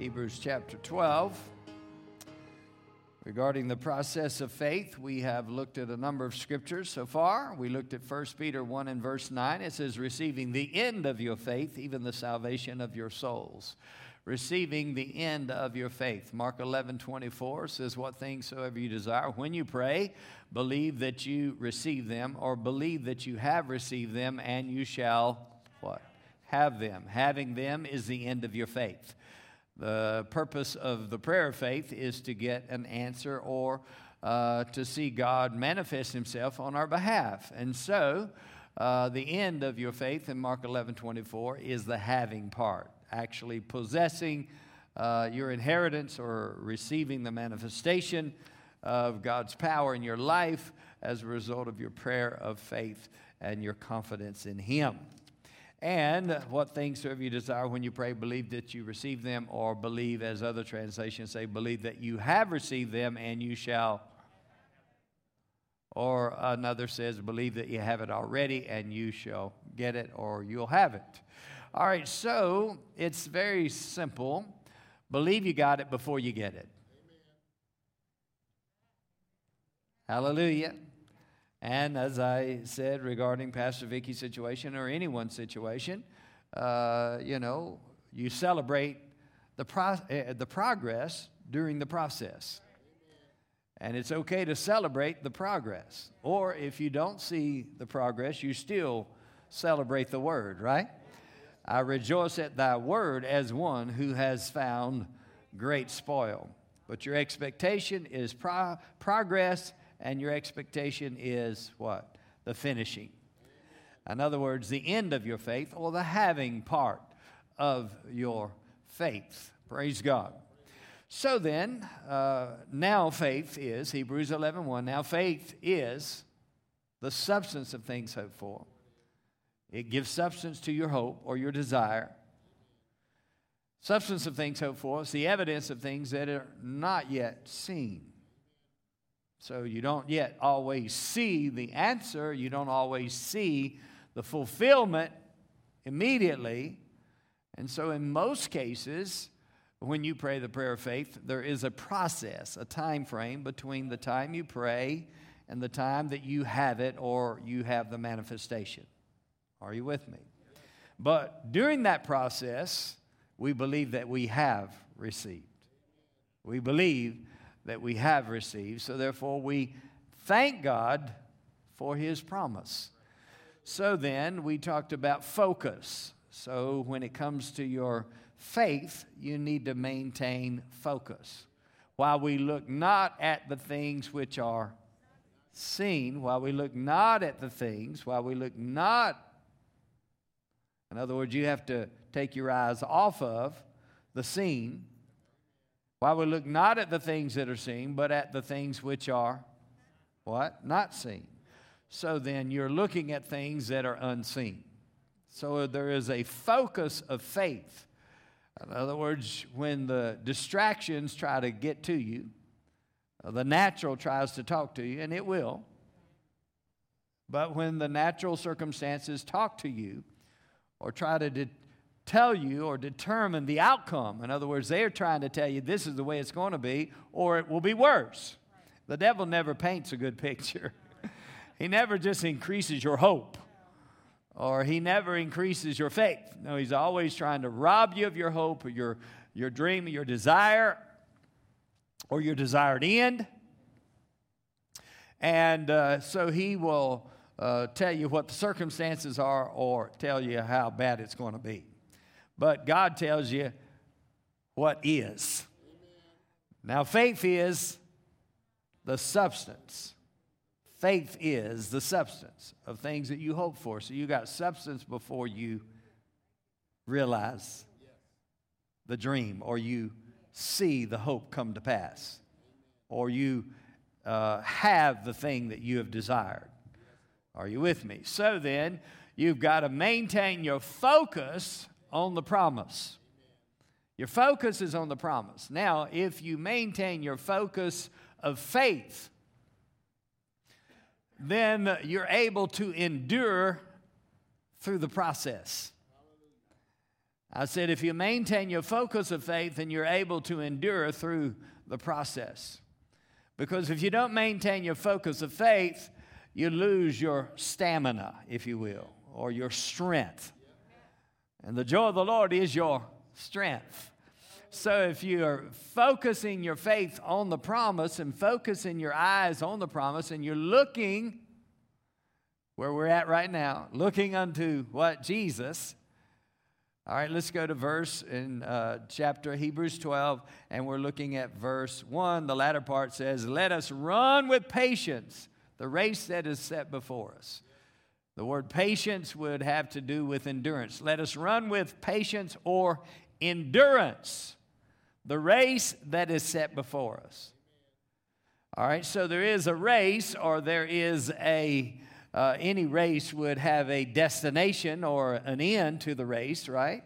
Hebrews chapter 12. Regarding the process of faith, we have looked at a number of scriptures so far. We looked at 1 Peter 1 and verse 9. It says, Receiving the end of your faith, even the salvation of your souls. Receiving the end of your faith. Mark 11 24 says, What things soever you desire, when you pray, believe that you receive them, or believe that you have received them, and you shall what? Have them. Having them is the end of your faith. The purpose of the prayer of faith is to get an answer or uh, to see God manifest Himself on our behalf. And so, uh, the end of your faith in Mark 11 24 is the having part, actually possessing uh, your inheritance or receiving the manifestation of God's power in your life as a result of your prayer of faith and your confidence in Him. And what things soever you desire when you pray, believe that you receive them, or believe, as other translations say, believe that you have received them and you shall. Or another says, believe that you have it already and you shall get it or you'll have it. All right, so it's very simple. Believe you got it before you get it. Amen. Hallelujah. And as I said regarding Pastor Vicky's situation or anyone's situation, uh, you know, you celebrate the, pro- uh, the progress during the process. And it's okay to celebrate the progress. Or if you don't see the progress, you still celebrate the word, right? I rejoice at thy word as one who has found great spoil. But your expectation is pro- progress and your expectation is what? The finishing. In other words, the end of your faith or the having part of your faith. Praise God. So then, uh, now faith is, Hebrews 11 1, now faith is the substance of things hoped for. It gives substance to your hope or your desire. Substance of things hoped for is the evidence of things that are not yet seen. So you don't yet always see the answer, you don't always see the fulfillment immediately. And so, in most cases, when you pray the prayer of faith, there is a process, a time frame between the time you pray and the time that you have it or you have the manifestation. Are you with me? But during that process, we believe that we have received. We believe that we have received. So, therefore, we thank God for His promise. So, then, we talked about focus. So, when it comes to your faith, you need to maintain focus. While we look not at the things which are seen, while we look not at the things, while we look not, in other words, you have to take your eyes off of the seen while we look not at the things that are seen, but at the things which are what? Not seen. So then you're looking at things that are unseen. So there is a focus of faith. In other words, when the distractions try to get to you, the natural tries to talk to you, and it will. But when the natural circumstances talk to you or try to de- tell you or determine the outcome. In other words, they are trying to tell you this is the way it's going to be, or it will be worse. The devil never paints a good picture. he never just increases your hope, or he never increases your faith. No, he's always trying to rob you of your hope, or your, your dream, or your desire, or your desired end. And uh, so he will uh, tell you what the circumstances are or tell you how bad it's going to be but God tells you what is. Now, faith is the substance. Faith is the substance of things that you hope for. So you got substance before you realize the dream or you see the hope come to pass or you uh, have the thing that you have desired. Are you with me? So then, you've got to maintain your focus on the promise. Your focus is on the promise. Now, if you maintain your focus of faith, then you're able to endure through the process. I said, if you maintain your focus of faith, then you're able to endure through the process. Because if you don't maintain your focus of faith, you lose your stamina, if you will, or your strength. And the joy of the Lord is your strength. So if you are focusing your faith on the promise and focusing your eyes on the promise and you're looking where we're at right now, looking unto what? Jesus. All right, let's go to verse in uh, chapter Hebrews 12, and we're looking at verse 1. The latter part says, Let us run with patience the race that is set before us. The word patience would have to do with endurance. Let us run with patience or endurance the race that is set before us. All right, so there is a race, or there is a, uh, any race would have a destination or an end to the race, right?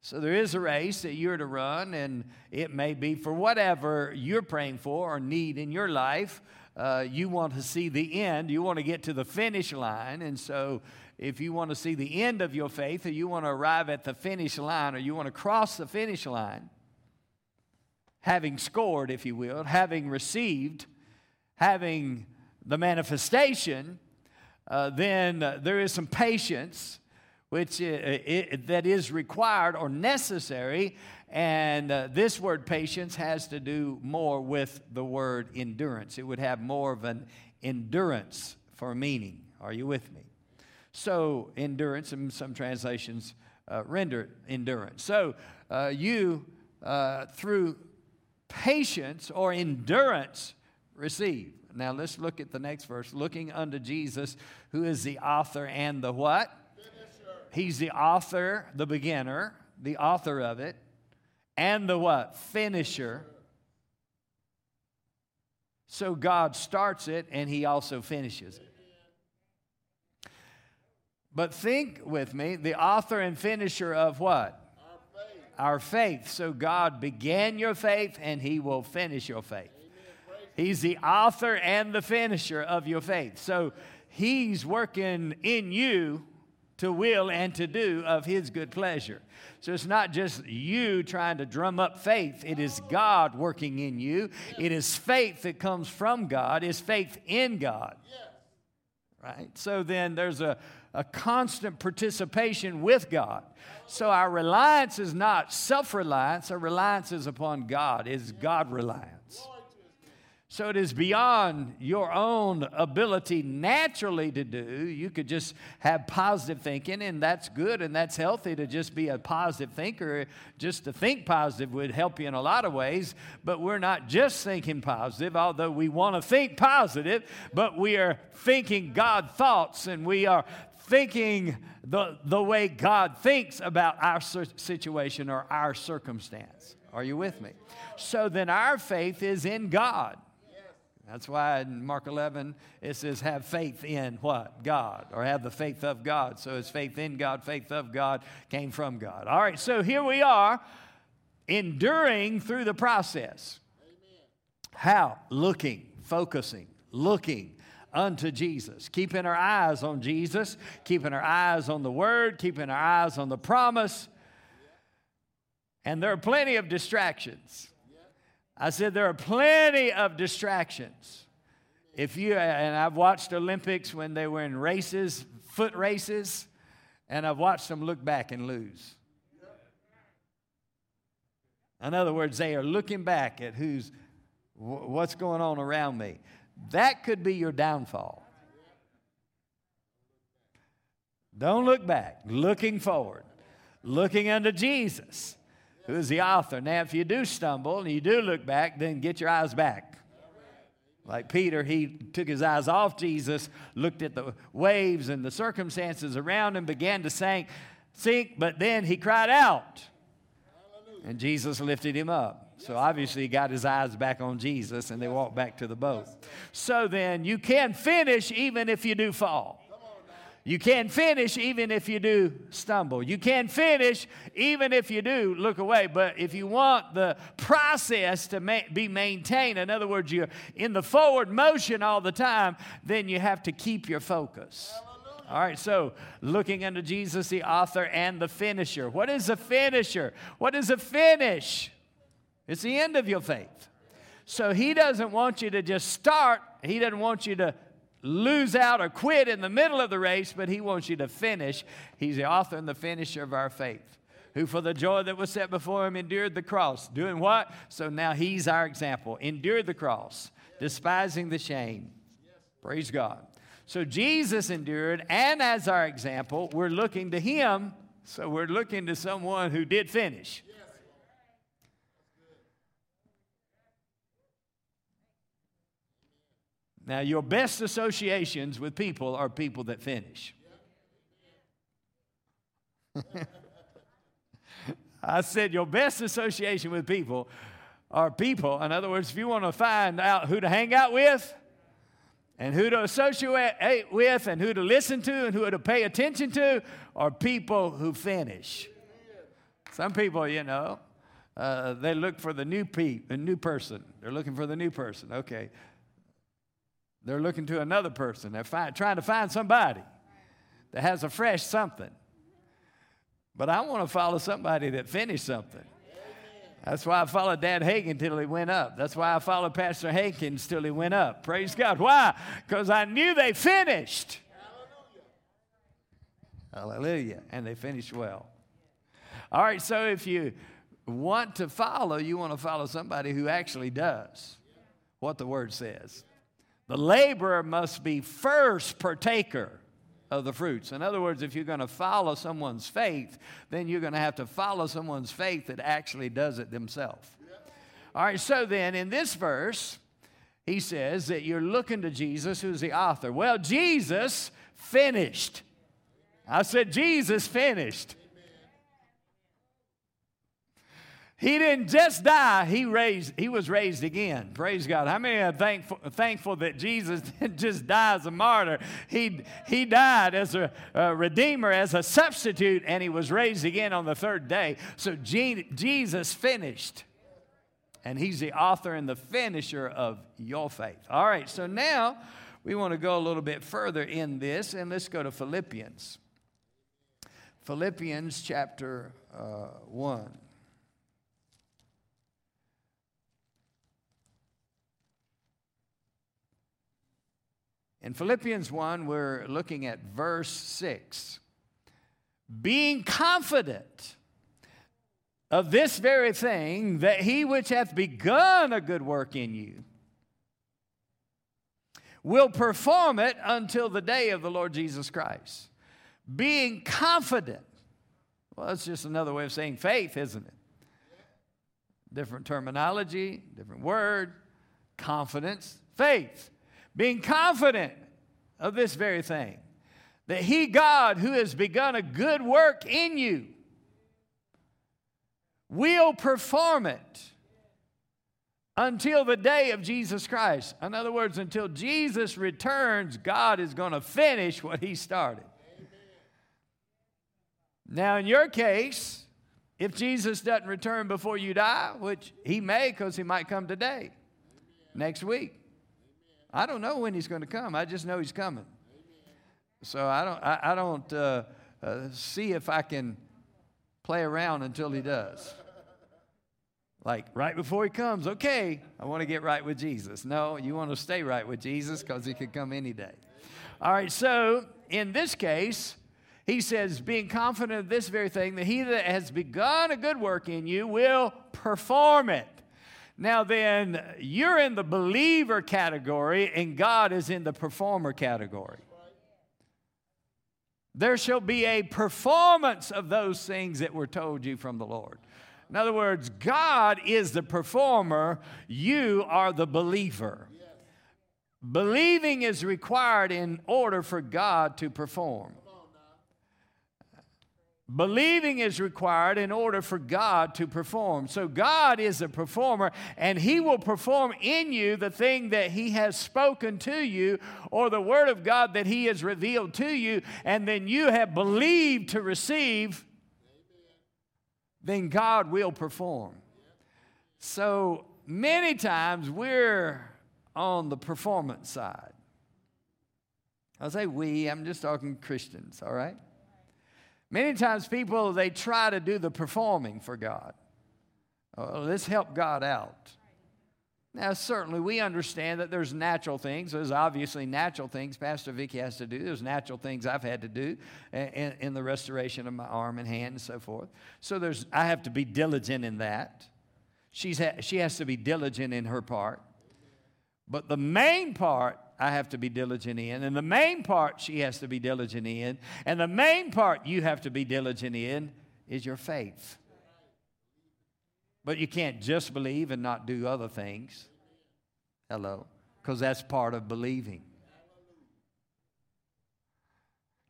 So there is a race that you're to run, and it may be for whatever you're praying for or need in your life. Uh, you want to see the end, you want to get to the finish line, and so if you want to see the end of your faith, or you want to arrive at the finish line, or you want to cross the finish line, having scored, if you will, having received, having the manifestation, uh, then uh, there is some patience which it, that is required or necessary. And uh, this word patience has to do more with the word endurance. It would have more of an endurance for meaning. Are you with me? So, endurance, and some translations uh, render endurance. So, uh, you, uh, through patience or endurance receive. Now let's look at the next verse. Looking unto Jesus, who is the author and the what? Finisher. He's the author, the beginner, the author of it, and the what? Finisher. So God starts it and he also finishes it. But think with me, the author and finisher of what? our faith. Our faith. So God began your faith and He will finish your faith. He's the author and the finisher of your faith. So He's working in you to will and to do of His good pleasure. So it's not just you trying to drum up faith, it is God working in you. It is faith that comes from God, it's faith in God. Right? So then there's a, a constant participation with God. So our reliance is not self reliance, our reliance is upon God, is God reliance. So it is beyond your own ability naturally to do. You could just have positive thinking, and that's good and that's healthy to just be a positive thinker. Just to think positive would help you in a lot of ways, but we're not just thinking positive, although we want to think positive, but we are thinking God thoughts and we are thinking the, the way God thinks about our situation or our circumstance. Are you with me? So then our faith is in God. That's why in Mark 11 it says, have faith in what? God, or have the faith of God. So it's faith in God, faith of God came from God. All right, so here we are enduring through the process. Amen. How? Looking, focusing, looking, unto Jesus. Keeping our eyes on Jesus, keeping our eyes on the Word, keeping our eyes on the promise. And there are plenty of distractions. I said there are plenty of distractions. If you and I've watched Olympics when they were in races, foot races, and I've watched them look back and lose. In other words, they are looking back at who's what's going on around me. That could be your downfall. Don't look back, looking forward, looking unto Jesus, who is the author. Now, if you do stumble and you do look back, then get your eyes back. Like Peter, he took his eyes off Jesus, looked at the waves and the circumstances around him, began to sink, sink, but then he cried out. And Jesus lifted him up. So obviously, he got his eyes back on Jesus and they walked back to the boat. So then, you can finish even if you do fall. You can't finish even if you do stumble. You can't finish even if you do look away. But if you want the process to ma- be maintained, in other words, you're in the forward motion all the time, then you have to keep your focus. All right, so looking unto Jesus, the author and the finisher. What is a finisher? What is a finish? It's the end of your faith. So he doesn't want you to just start, he doesn't want you to lose out or quit in the middle of the race, but he wants you to finish. He's the author and the finisher of our faith. Who, for the joy that was set before him, endured the cross. Doing what? So now he's our example. Endured the cross, despising the shame. Praise God. So Jesus endured, and as our example, we're looking to him. So we're looking to someone who did finish. Now, your best associations with people are people that finish. I said your best association with people are people. In other words, if you want to find out who to hang out with, and who to associate with and who to listen to and who to pay attention to are people who finish. Some people, you know, uh, they look for the new pe- the new person. They're looking for the new person. Okay. They're looking to another person. They're trying to find somebody that has a fresh something. But I want to follow somebody that finished something. That's why I followed Dad Hagin till he went up. That's why I followed Pastor Hankins till he went up. Praise God. Why? Because I knew they finished. Hallelujah. Hallelujah. And they finished well. All right, so if you want to follow, you want to follow somebody who actually does what the word says. The laborer must be first partaker of the fruits. In other words, if you're going to follow someone's faith, then you're going to have to follow someone's faith that actually does it themselves. All right, so then in this verse, he says that you're looking to Jesus, who's the author. Well, Jesus finished. I said, Jesus finished. He didn't just die, he, raised, he was raised again. Praise God. How many are thankful, thankful that Jesus didn't just die as a martyr? He, he died as a, a redeemer, as a substitute, and he was raised again on the third day. So Jesus finished. And he's the author and the finisher of your faith. All right, so now we want to go a little bit further in this, and let's go to Philippians. Philippians chapter uh, 1. In Philippians 1, we're looking at verse 6. Being confident of this very thing, that he which hath begun a good work in you will perform it until the day of the Lord Jesus Christ. Being confident. Well, that's just another way of saying faith, isn't it? Different terminology, different word, confidence, faith being confident of this very thing that He, God, who has begun a good work in you, will perform it until the day of Jesus Christ. In other words, until Jesus returns, God is going to finish what He started. Now, in your case, if Jesus doesn't return before you die, which He may because He might come today, next week, I don't know when he's going to come. I just know he's coming. So I don't, I, I don't uh, uh, see if I can play around until he does. Like right before he comes, okay, I want to get right with Jesus. No, you want to stay right with Jesus because he could come any day. All right, so in this case, he says, being confident of this very thing, that he that has begun a good work in you will perform it. Now, then, you're in the believer category, and God is in the performer category. There shall be a performance of those things that were told you from the Lord. In other words, God is the performer, you are the believer. Believing is required in order for God to perform. Believing is required in order for God to perform. So, God is a performer, and He will perform in you the thing that He has spoken to you, or the Word of God that He has revealed to you, and then you have believed to receive, then God will perform. So, many times we're on the performance side. I say we, I'm just talking Christians, all right? Many times people, they try to do the performing for God. Oh, let's help God out. Now, certainly, we understand that there's natural things. There's obviously natural things Pastor Vicky has to do. There's natural things I've had to do in, in the restoration of my arm and hand and so forth. So there's, I have to be diligent in that. She's ha- she has to be diligent in her part. But the main part I have to be diligent in, and the main part she has to be diligent in, and the main part you have to be diligent in is your faith. But you can't just believe and not do other things. Hello. Because that's part of believing.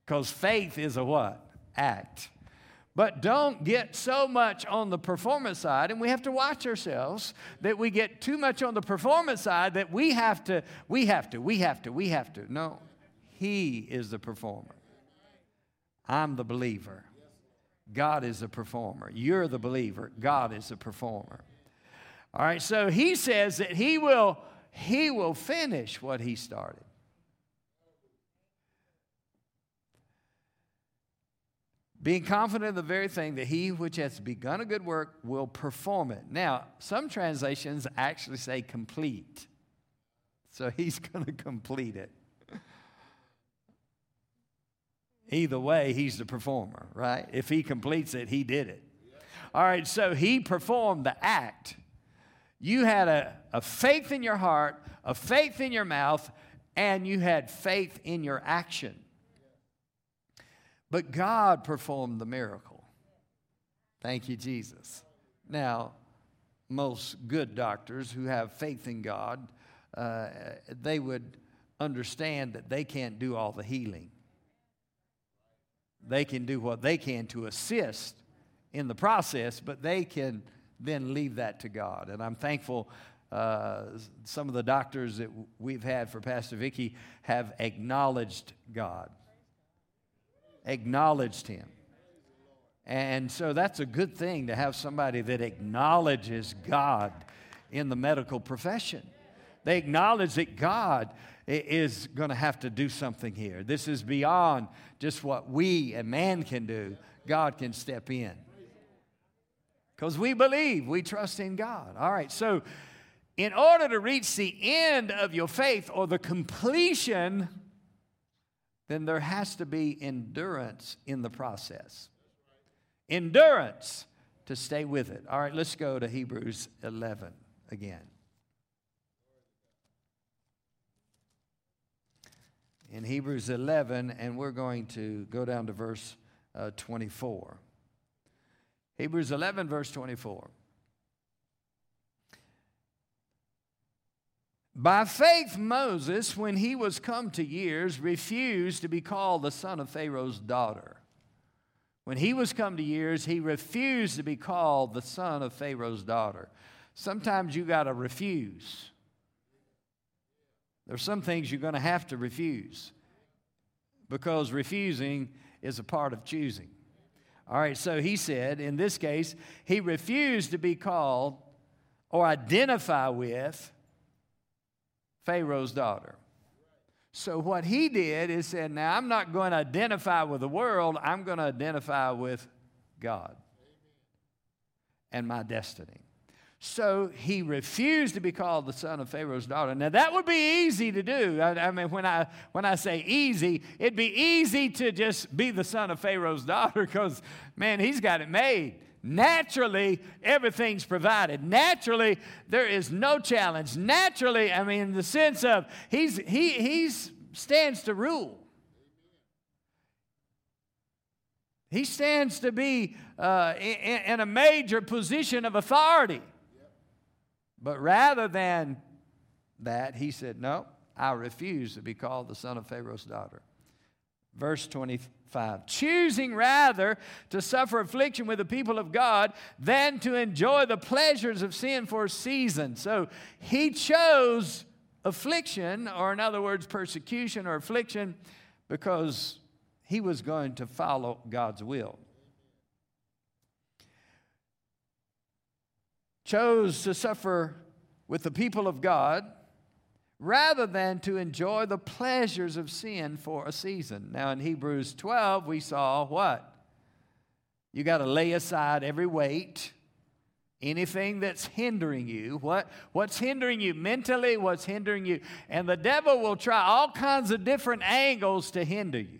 Because faith is a what? Act. But don't get so much on the performance side, and we have to watch ourselves that we get too much on the performance side that we have to, we have to, we have to, we have to. No, He is the performer. I'm the believer. God is a performer. You're the believer. God is a performer. All right, so he says that he will he will finish what he started. Being confident of the very thing that he which has begun a good work will perform it. Now, some translations actually say complete. So he's going to complete it. Either way, he's the performer, right? If he completes it, he did it. All right, so he performed the act. You had a, a faith in your heart, a faith in your mouth, and you had faith in your action. But God performed the miracle. Thank you, Jesus. Now, most good doctors who have faith in God, uh, they would understand that they can't do all the healing. They can do what they can to assist in the process, but they can then leave that to God. And I'm thankful uh, some of the doctors that we've had for Pastor Vicky have acknowledged God, acknowledged Him. And so that's a good thing to have somebody that acknowledges God in the medical profession. They acknowledge that God is going to have to do something here. This is beyond just what we and man can do. God can step in. Because we believe, we trust in God. All right, so in order to reach the end of your faith or the completion, then there has to be endurance in the process. Endurance to stay with it. All right, let's go to Hebrews 11 again. in Hebrews 11, and we're going to go down to verse uh, 24. Hebrews 11, verse 24. By faith, Moses, when he was come to years, refused to be called the son of Pharaoh's daughter. When he was come to years, he refused to be called the son of Pharaoh's daughter. Sometimes you got to refuse. There's some things you're going to have to refuse because refusing is a part of choosing. All right, so he said, in this case, he refused to be called or identify with Pharaoh's daughter. So what he did is said, now I'm not going to identify with the world, I'm going to identify with God and my destiny. So he refused to be called the son of Pharaoh's daughter. Now that would be easy to do. I, I, mean, when I when I say easy, it'd be easy to just be the son of Pharaoh's daughter because man, he's got it made. Naturally, everything's provided. Naturally, there is no challenge. Naturally, I mean, in the sense of he's he he's stands to rule. He stands to be uh, in, in a major position of authority. But rather than that, he said, No, I refuse to be called the son of Pharaoh's daughter. Verse 25 choosing rather to suffer affliction with the people of God than to enjoy the pleasures of sin for a season. So he chose affliction, or in other words, persecution or affliction, because he was going to follow God's will. chose to suffer with the people of God rather than to enjoy the pleasures of sin for a season. Now, in Hebrews 12, we saw what? You got to lay aside every weight, anything that's hindering you. What, what's hindering you mentally? What's hindering you? And the devil will try all kinds of different angles to hinder you.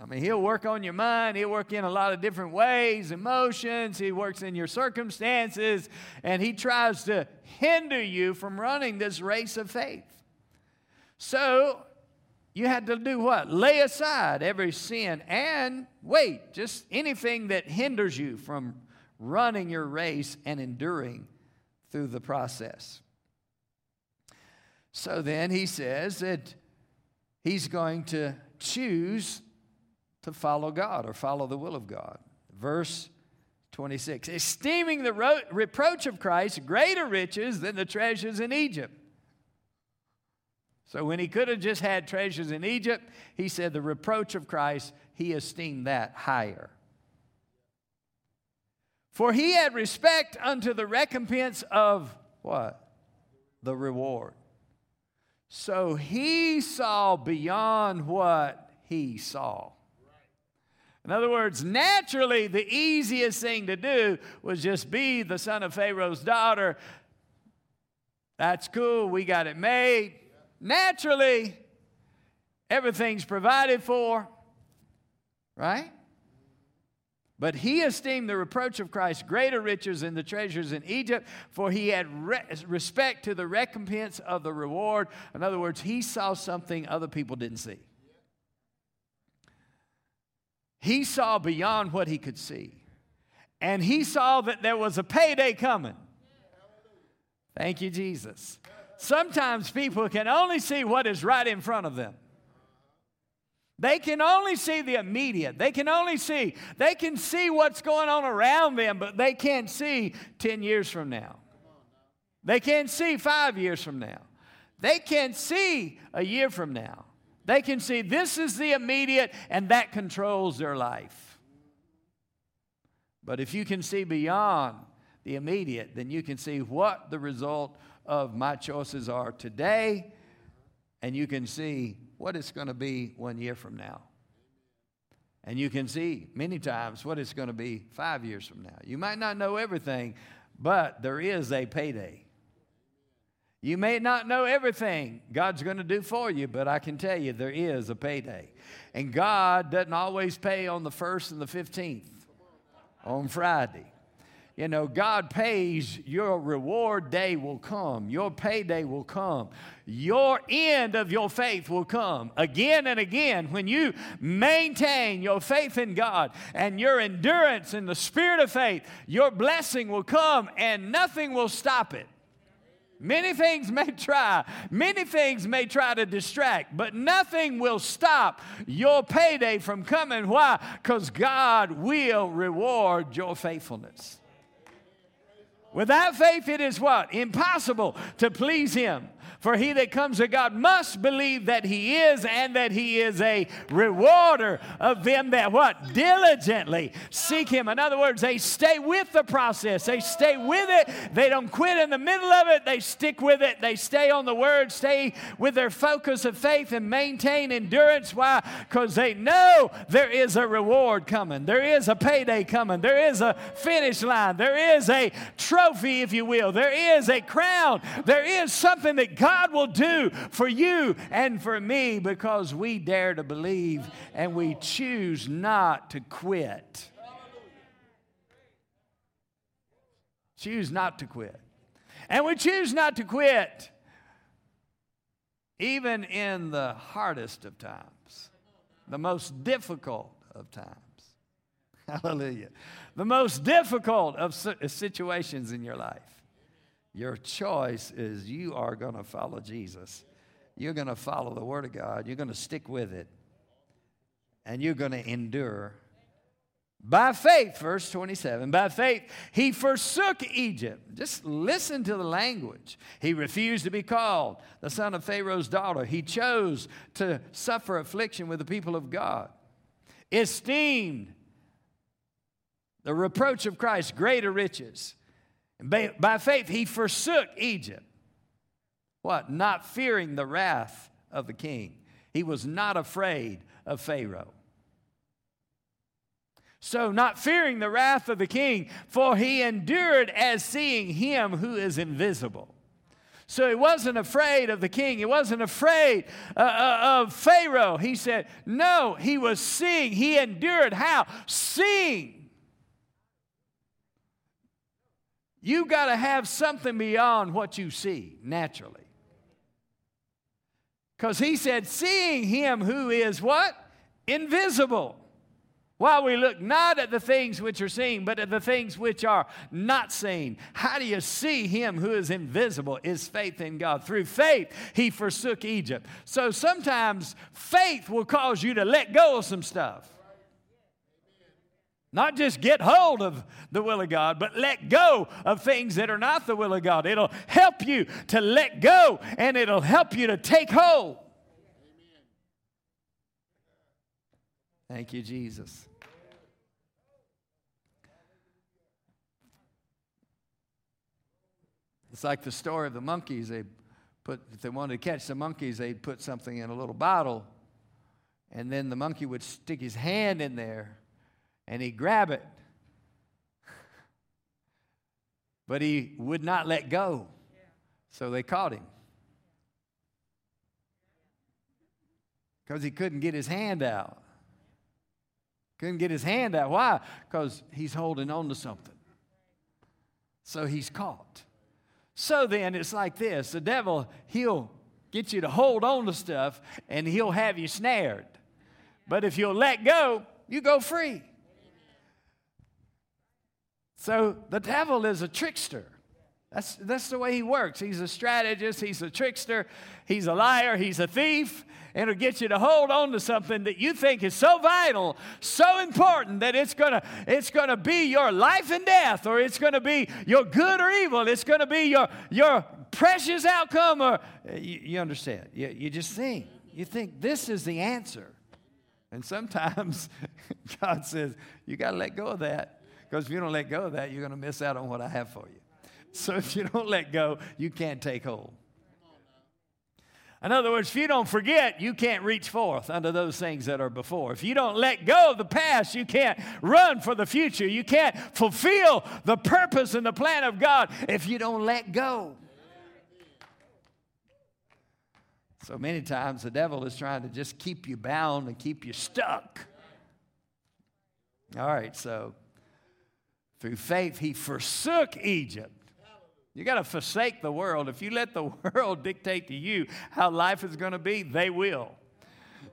I mean, he'll work on your mind. He'll work in a lot of different ways, emotions. He works in your circumstances, and he tries to hinder you from running this race of faith. So, you had to do what? Lay aside every sin and weight, just anything that hinders you from running your race and enduring through the process. So then he says that he's going to choose to follow God or follow the will of God. Verse 26 esteeming the ro- reproach of Christ greater riches than the treasures in Egypt. So when he could have just had treasures in Egypt, he said the reproach of Christ, he esteemed that higher. For he had respect unto the recompense of what? The reward. So he saw beyond what he saw. In other words, naturally, the easiest thing to do was just be the son of Pharaoh's daughter. That's cool, we got it made. Naturally, everything's provided for, right? But he esteemed the reproach of Christ greater riches than the treasures in Egypt, for he had re- respect to the recompense of the reward. In other words, he saw something other people didn't see. He saw beyond what he could see. And he saw that there was a payday coming. Thank you, Jesus. Sometimes people can only see what is right in front of them. They can only see the immediate. They can only see, they can see what's going on around them, but they can't see 10 years from now. They can't see five years from now. They can't see a year from now. They can see this is the immediate and that controls their life. But if you can see beyond the immediate, then you can see what the result of my choices are today, and you can see what it's going to be one year from now. And you can see many times what it's going to be five years from now. You might not know everything, but there is a payday. You may not know everything God's going to do for you, but I can tell you there is a payday. And God doesn't always pay on the 1st and the 15th on Friday. You know, God pays, your reward day will come, your payday will come, your end of your faith will come again and again when you maintain your faith in God and your endurance in the spirit of faith. Your blessing will come and nothing will stop it. Many things may try, many things may try to distract, but nothing will stop your payday from coming. Why? Because God will reward your faithfulness. Without faith, it is what? Impossible to please Him. For he that comes to God must believe that he is and that he is a rewarder of them that what? Diligently seek him. In other words, they stay with the process. They stay with it. They don't quit in the middle of it. They stick with it. They stay on the word, stay with their focus of faith and maintain endurance. Why? Because they know there is a reward coming. There is a payday coming. There is a finish line. There is a trophy, if you will. There is a crown. There is something that God God will do for you and for me because we dare to believe and we choose not to quit. Choose not to quit. And we choose not to quit even in the hardest of times, the most difficult of times. Hallelujah. The most difficult of situations in your life. Your choice is you are going to follow Jesus. You're going to follow the Word of God. You're going to stick with it. And you're going to endure. By faith, verse 27, by faith, he forsook Egypt. Just listen to the language. He refused to be called the son of Pharaoh's daughter. He chose to suffer affliction with the people of God. Esteemed the reproach of Christ greater riches by, by faith, he forsook Egypt. what? Not fearing the wrath of the king. He was not afraid of Pharaoh. So, not fearing the wrath of the king, for he endured as seeing him who is invisible. So he wasn't afraid of the king. He wasn't afraid uh, uh, of Pharaoh. He said, No, he was seeing. He endured how? Seeing. You got to have something beyond what you see naturally. Because he said, Seeing him who is what? Invisible. While we look not at the things which are seen, but at the things which are not seen. How do you see him who is invisible? Is faith in God. Through faith, he forsook Egypt. So sometimes faith will cause you to let go of some stuff. Not just get hold of the will of God, but let go of things that are not the will of God. It'll help you to let go and it'll help you to take hold. Thank you, Jesus. It's like the story of the monkeys. They put, if they wanted to catch the monkeys, they'd put something in a little bottle, and then the monkey would stick his hand in there and he'd grab it. But he would not let go. So they caught him. Because he couldn't get his hand out. Couldn't get his hand out. Why? Because he's holding on to something. So he's caught. So then it's like this the devil, he'll get you to hold on to stuff and he'll have you snared. But if you'll let go, you go free. So the devil is a trickster. That's, that's the way he works. He's a strategist, he's a trickster, he's a liar, he's a thief, and it'll get you to hold on to something that you think is so vital, so important that it's gonna, it's gonna be your life and death, or it's gonna be your good or evil, it's gonna be your, your precious outcome, or you, you understand. You, you just think, you think this is the answer. And sometimes God says, you gotta let go of that. Because if you don't let go of that, you're going to miss out on what I have for you. So if you don't let go, you can't take hold. In other words, if you don't forget, you can't reach forth unto those things that are before. If you don't let go of the past, you can't run for the future. You can't fulfill the purpose and the plan of God if you don't let go. So many times the devil is trying to just keep you bound and keep you stuck. All right, so through faith, he forsook Egypt. You got to forsake the world. If you let the world dictate to you how life is going to be, they will.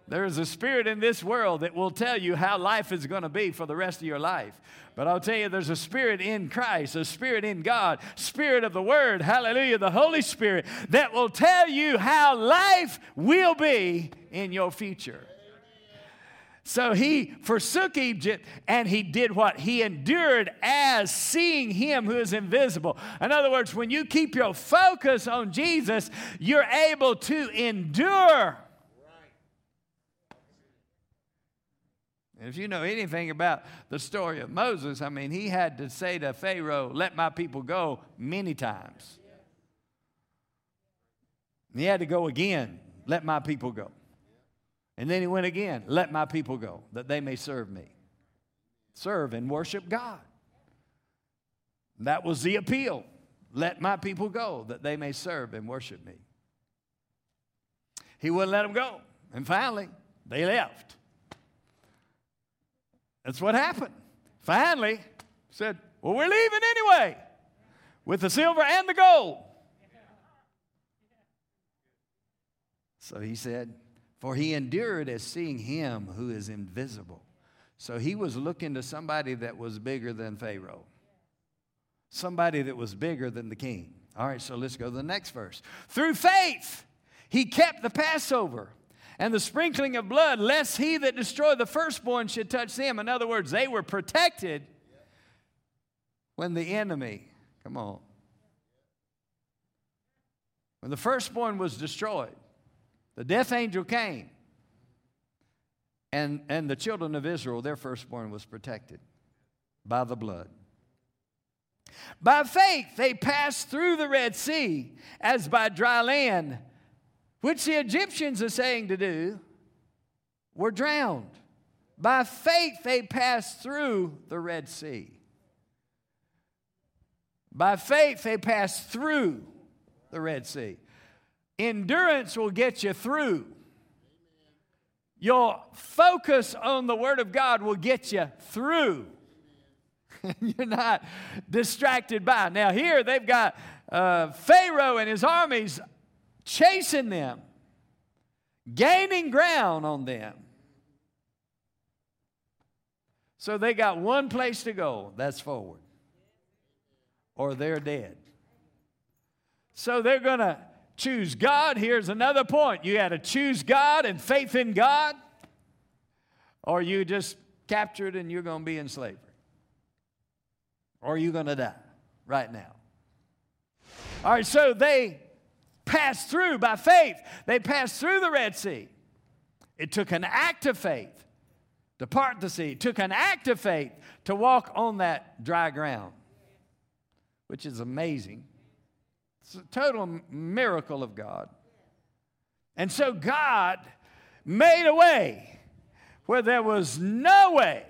There is a spirit in this world that will tell you how life is going to be for the rest of your life. But I'll tell you, there's a spirit in Christ, a spirit in God, spirit of the Word, hallelujah, the Holy Spirit, that will tell you how life will be in your future. So he forsook Egypt and he did what? He endured as seeing him who is invisible. In other words, when you keep your focus on Jesus, you're able to endure. If you know anything about the story of Moses, I mean, he had to say to Pharaoh, Let my people go many times. He had to go again, Let my people go. And then he went again, let my people go, that they may serve me. Serve and worship God. That was the appeal. Let my people go, that they may serve and worship me. He wouldn't let them go. And finally, they left. That's what happened. Finally, said, Well, we're leaving anyway with the silver and the gold. So he said, for he endured as seeing him who is invisible. So he was looking to somebody that was bigger than Pharaoh, somebody that was bigger than the king. All right, so let's go to the next verse. Through faith, he kept the Passover and the sprinkling of blood, lest he that destroyed the firstborn should touch them. In other words, they were protected when the enemy, come on, when the firstborn was destroyed, the death angel came, and, and the children of Israel, their firstborn was protected by the blood. By faith, they passed through the Red Sea as by dry land, which the Egyptians are saying to do, were drowned. By faith, they passed through the Red Sea. By faith, they passed through the Red Sea. Endurance will get you through. Your focus on the Word of God will get you through. You're not distracted by. Now, here they've got uh, Pharaoh and his armies chasing them, gaining ground on them. So they got one place to go that's forward, or they're dead. So they're going to choose God. Here's another point you got to choose God and faith in God, or you just captured and you're going to be in slavery, or you're going to die right now. All right, so they passed through by faith, they passed through the Red Sea. It took an act of faith to part the sea. It took an act of faith to walk on that dry ground, which is amazing. It's a total miracle of God. And so God made a way where there was no way.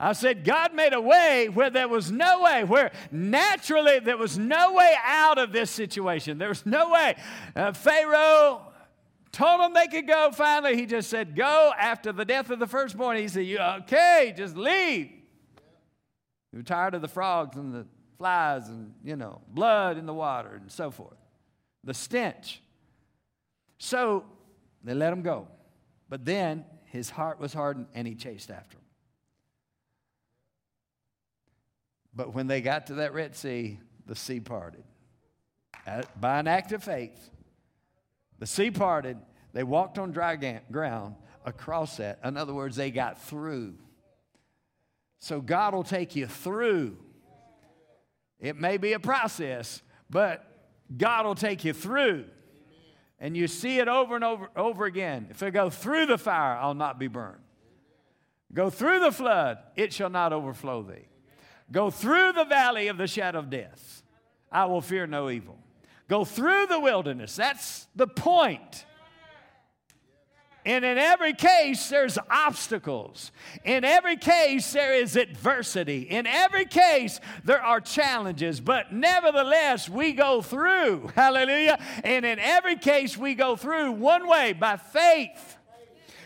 I said, God made a way where there was no way, where naturally there was no way out of this situation. There was no way. Uh, Pharaoh told them they could go. Finally, he just said, Go after the death of the firstborn. He said, you, Okay, just leave. You're tired of the frogs and the flies and, you know, blood in the water and so forth, the stench. So they let him go. But then his heart was hardened and he chased after him. But when they got to that Red Sea, the sea parted. By an act of faith, the sea parted. They walked on dry ground across that. In other words, they got through. So God will take you through. It may be a process, but God will take you through. And you see it over and over, over again. If I go through the fire, I'll not be burned. Go through the flood, it shall not overflow thee. Go through the valley of the shadow of death, I will fear no evil. Go through the wilderness. That's the point. And in every case, there's obstacles. In every case, there is adversity. In every case, there are challenges. But nevertheless, we go through. Hallelujah. And in every case, we go through one way by faith.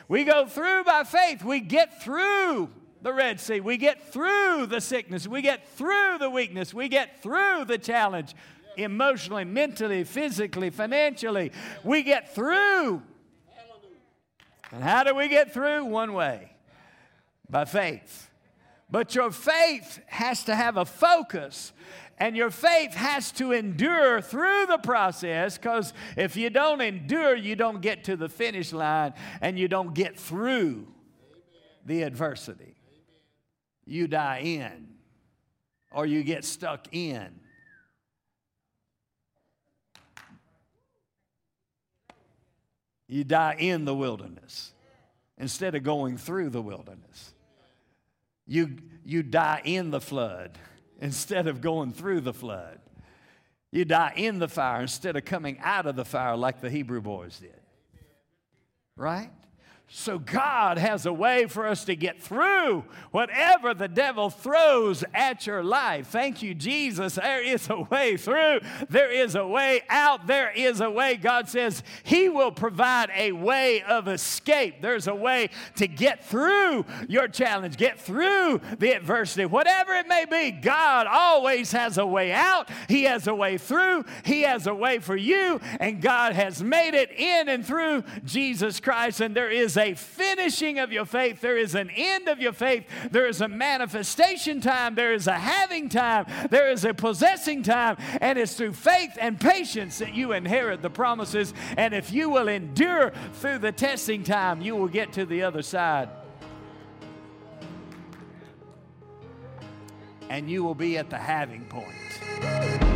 We go through by faith. We get through the Red Sea. We get through the sickness. We get through the weakness. We get through the challenge emotionally, mentally, physically, financially. We get through. And how do we get through? One way by faith. But your faith has to have a focus. And your faith has to endure through the process because if you don't endure, you don't get to the finish line and you don't get through the adversity. You die in or you get stuck in. You die in the wilderness instead of going through the wilderness. You, you die in the flood instead of going through the flood. You die in the fire instead of coming out of the fire like the Hebrew boys did. Right? So, God has a way for us to get through whatever the devil throws at your life. Thank you, Jesus. There is a way through, there is a way out, there is a way. God says He will provide a way of escape. There's a way to get through your challenge, get through the adversity, whatever it may be. God always has a way out, He has a way through, He has a way for you, and God has made it in and through Jesus Christ. And there is a finishing of your faith, there is an end of your faith, there is a manifestation time, there is a having time, there is a possessing time, and it's through faith and patience that you inherit the promises. And if you will endure through the testing time, you will get to the other side. And you will be at the having point.